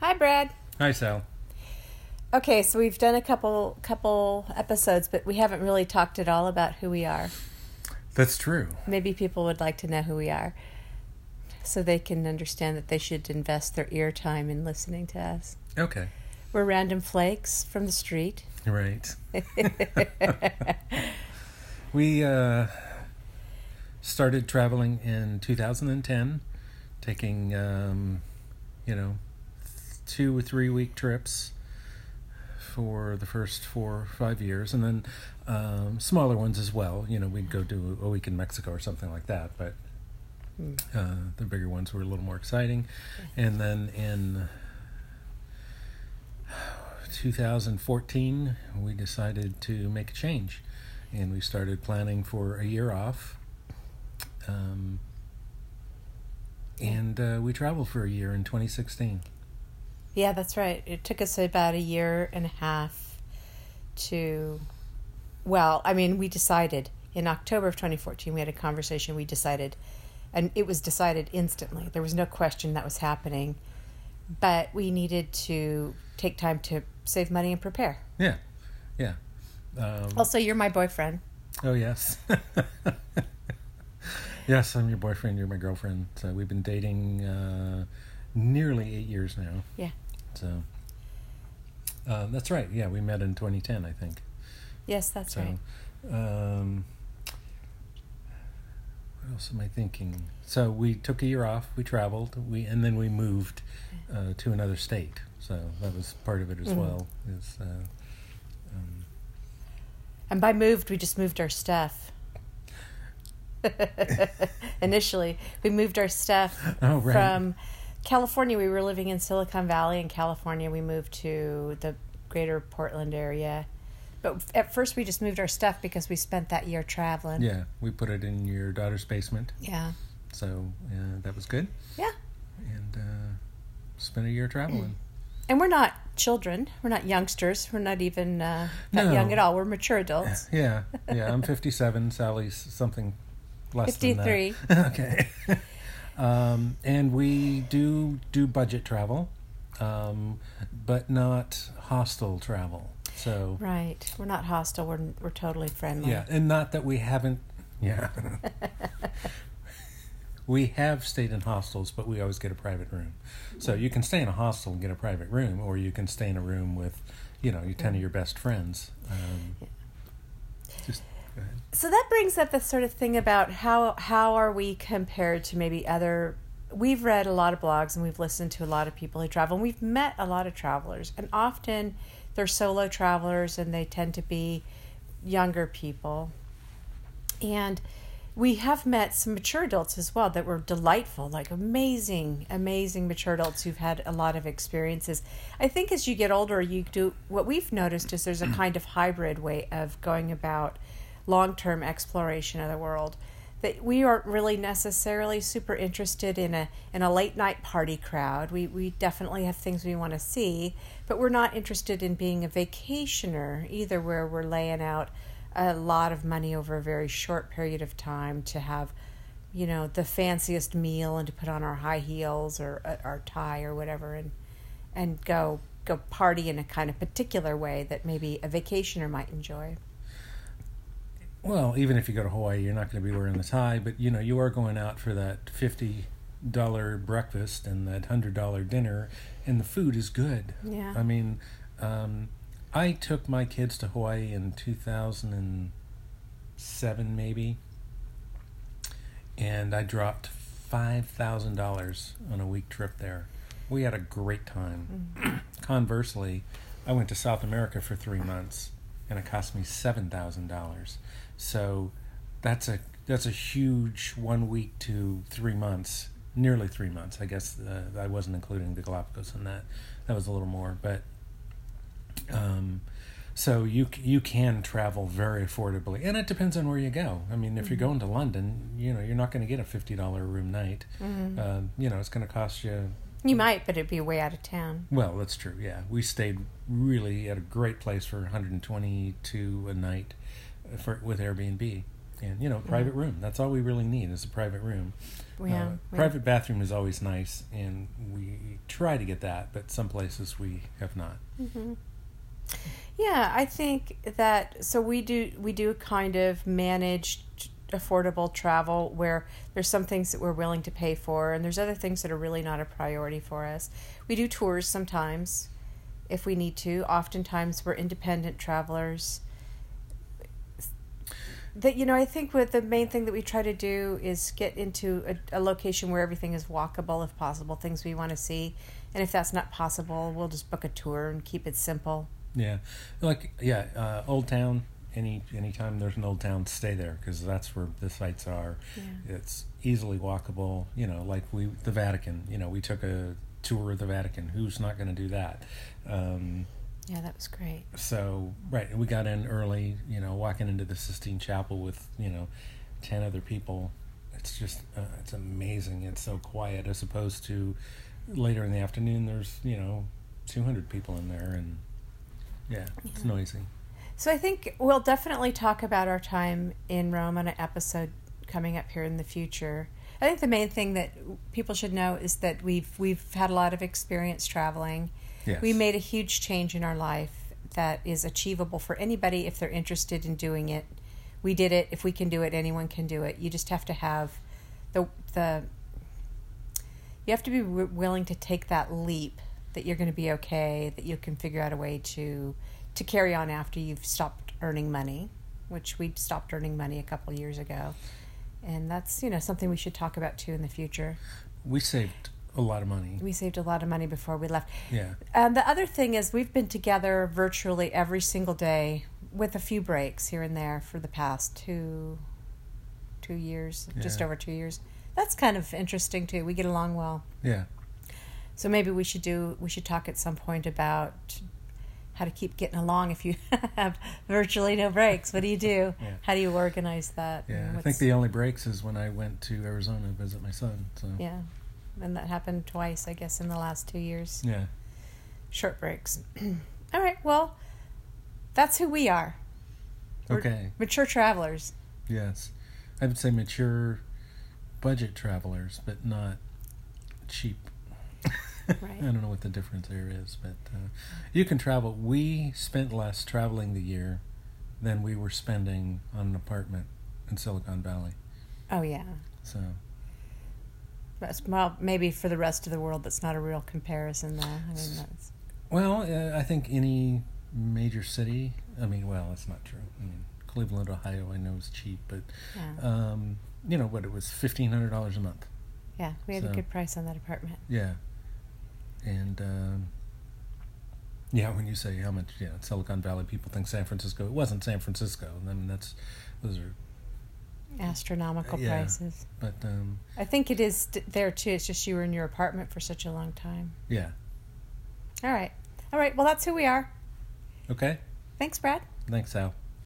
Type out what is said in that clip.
Hi, Brad. Hi, Sal. Okay, so we've done a couple couple episodes, but we haven't really talked at all about who we are. That's true. Maybe people would like to know who we are, so they can understand that they should invest their ear time in listening to us. Okay. We're random flakes from the street. Right. we uh, started traveling in 2010, taking, um, you know, two or three week trips for the first four or five years, and then um, smaller ones as well. You know, we'd go do a week in Mexico or something like that, but uh, the bigger ones were a little more exciting. And then in 2014, we decided to make a change, and we started planning for a year off. Um, and uh, we traveled for a year in 2016. Yeah, that's right. It took us about a year and a half to. Well, I mean, we decided in October of 2014, we had a conversation. We decided, and it was decided instantly. There was no question that was happening. But we needed to take time to save money and prepare. Yeah, yeah. Um, Also, you're my boyfriend. oh yes, yes. I'm your boyfriend. You're my girlfriend. So we've been dating uh, nearly eight years now. Yeah. So uh, that's right. Yeah, we met in 2010, I think. Yes, that's So, right. um, what else am I thinking? So we took a year off. We traveled. We and then we moved uh, to another state. So that was part of it as Mhm. well. Is uh, um, And by moved, we just moved our stuff. Initially, we moved our stuff Oh, right. from California. We were living in Silicon Valley in California. We moved to the greater Portland area. But at first, we just moved our stuff because we spent that year traveling. yeah, we put it in your daughter's basement. Yeah. So uh, that was good. Yeah. And uh, spent a year traveling. And we're not children. We're not youngsters. We're not even uh, that No. young at all. We're mature adults. Yeah, yeah. I'm 57. Sally's something less than 53. that. okay. Um, and we do do budget travel, um, but not hostile travel. So Right. We're not hostile. We're, we're totally friendly. yeah, and not that we haven't. Yeah. we have stayed in hostels, but we always get a private room. So you can stay in a hostel and get a private room, or you can stay in a room with, you know, your ten of your best friends. Um, just go ahead. So that brings up the sort of thing about how how are we compared to maybe other we've read a lot of blogs and we've listened to a lot of people who travel and we've met a lot of travelers and often they're solo travelers and they tend to be younger people. And we have met some mature adults as well that were delightful, like amazing, amazing mature adults who've had a lot of experiences. I think as you get older, you do what we've noticed is there's a kind of hybrid way of going about long term exploration of the world. That we aren't really necessarily super interested in a in a late night party crowd. We we definitely have things we want to see, but we're not interested in being a vacationer either, where we're laying out a lot of money over a very short period of time to have, you know, the fanciest meal and to put on our high heels or uh, our tie or whatever and and go go party in a kind of particular way that maybe a vacationer might enjoy. Well, even if you go to Hawaii, you're not going to be wearing the tie, but you know you are going out for that fifty dollar breakfast and that hundred dollar dinner, and the food is good. Yeah. I mean, um, I took my kids to Hawaii in two thousand and seven, maybe, and I dropped five thousand dollars on a week trip there. We had a great time. Conversely, I went to South America for three months, and it cost me seven thousand dollars. So that's a that's a huge one week to three months, nearly three months. I guess uh, I wasn't including the Galapagos in that. That was a little more, but um, so you you can travel very affordably, and it depends on where you go. I mean, if you're going to London, you know you're not going to get a fifty dollar room night. Uh, you know, it's going to cost you You might, but it'd be way out of town. well, that's true. Yeah, we stayed really at a great place for 122 a night for with Airbnb, and you know, private room. That's all we really need is a private room. Yeah, Uh, yeah. private bathroom is always nice, and we try to get that, but some places we have not. Mm-hmm. Yeah, I think that so we do we do kind of manage affordable travel where there's some things that we're willing to pay for and there's other things that are really not a priority for us. We do tours sometimes if we need to. Oftentimes we're independent travelers. That you know, I think what the main thing that we try to do is get into a, a location where everything is walkable if possible, things we want to see. And if that's not possible, we'll just book a tour and keep it simple. Yeah, like yeah, uh, Old Town. Any anytime there's an old town, stay there because that's where the sites are. Yeah. It's easily walkable. You know, like we the Vatican. You know, we took a tour of the Vatican. Who's not going to do that? Um, Yeah, that was great. so right, we got in early. You know, walking into the Sistine Chapel with you know ten other people. It's just uh, it's amazing. It's so quiet as opposed to later in the afternoon. There's you know two hundred people in there and yeah, it's noisy. So I think we'll definitely talk about our time in Rome on an episode coming up here in the future. I think the main thing that people should know is that we've we've had a lot of experience traveling. Yes. We made a huge change in our life that is achievable for anybody if they're interested in doing it. We did it. If we can do it, anyone can do it. You just have to have the the you have to be w- willing to take that leap that you're going to be okay, that you can figure out a way to to carry on after you've stopped earning money, which we stopped earning money a couple years ago. And that's, you know, something we should talk about too in the future. We saved a lot of money. We saved a lot of money before we left. Yeah. And the other thing is, we've been together virtually every single day with a few breaks here and there for the past two, two years, just over two years. That's kind of interesting too. We get along well. Yeah. So maybe we should do. We should talk at some point about how to keep getting along if you have virtually no breaks. What do you do? Yeah. How do you organize that? Yeah. I think the only breaks is when I went to Arizona to visit my son. So yeah, and that happened twice, I guess, in the last two years. yeah. Short breaks. All right. Well, that's who we are. We're Okay. Mature travelers. Yes. I would say mature budget travelers, but not cheap. Right. I don't know what the difference there is, but uh, you can travel. We spent less traveling the year than we were spending on an apartment in Silicon Valley. Oh yeah. So well, maybe for the rest of the world, that's not a real comparison, though. I mean, that's Well, uh, I think any major city. I mean, well, that's not true. I mean, Cleveland, Ohio, I know is cheap, but yeah. um, you know what? It was fifteen hundred dollars a month. yeah. We had a good price on that apartment. Yeah, and um, yeah, when you say how much, yeah, Silicon Valley people think San Francisco. It wasn't San Francisco. I mean, that's those are, Astronomical Yeah. prices. but um, I think it is there too. It's just you were in your apartment for such a long time. yeah. All right. All right. Well, that's who we are. Okay. Thanks, Brad. Thanks, Al.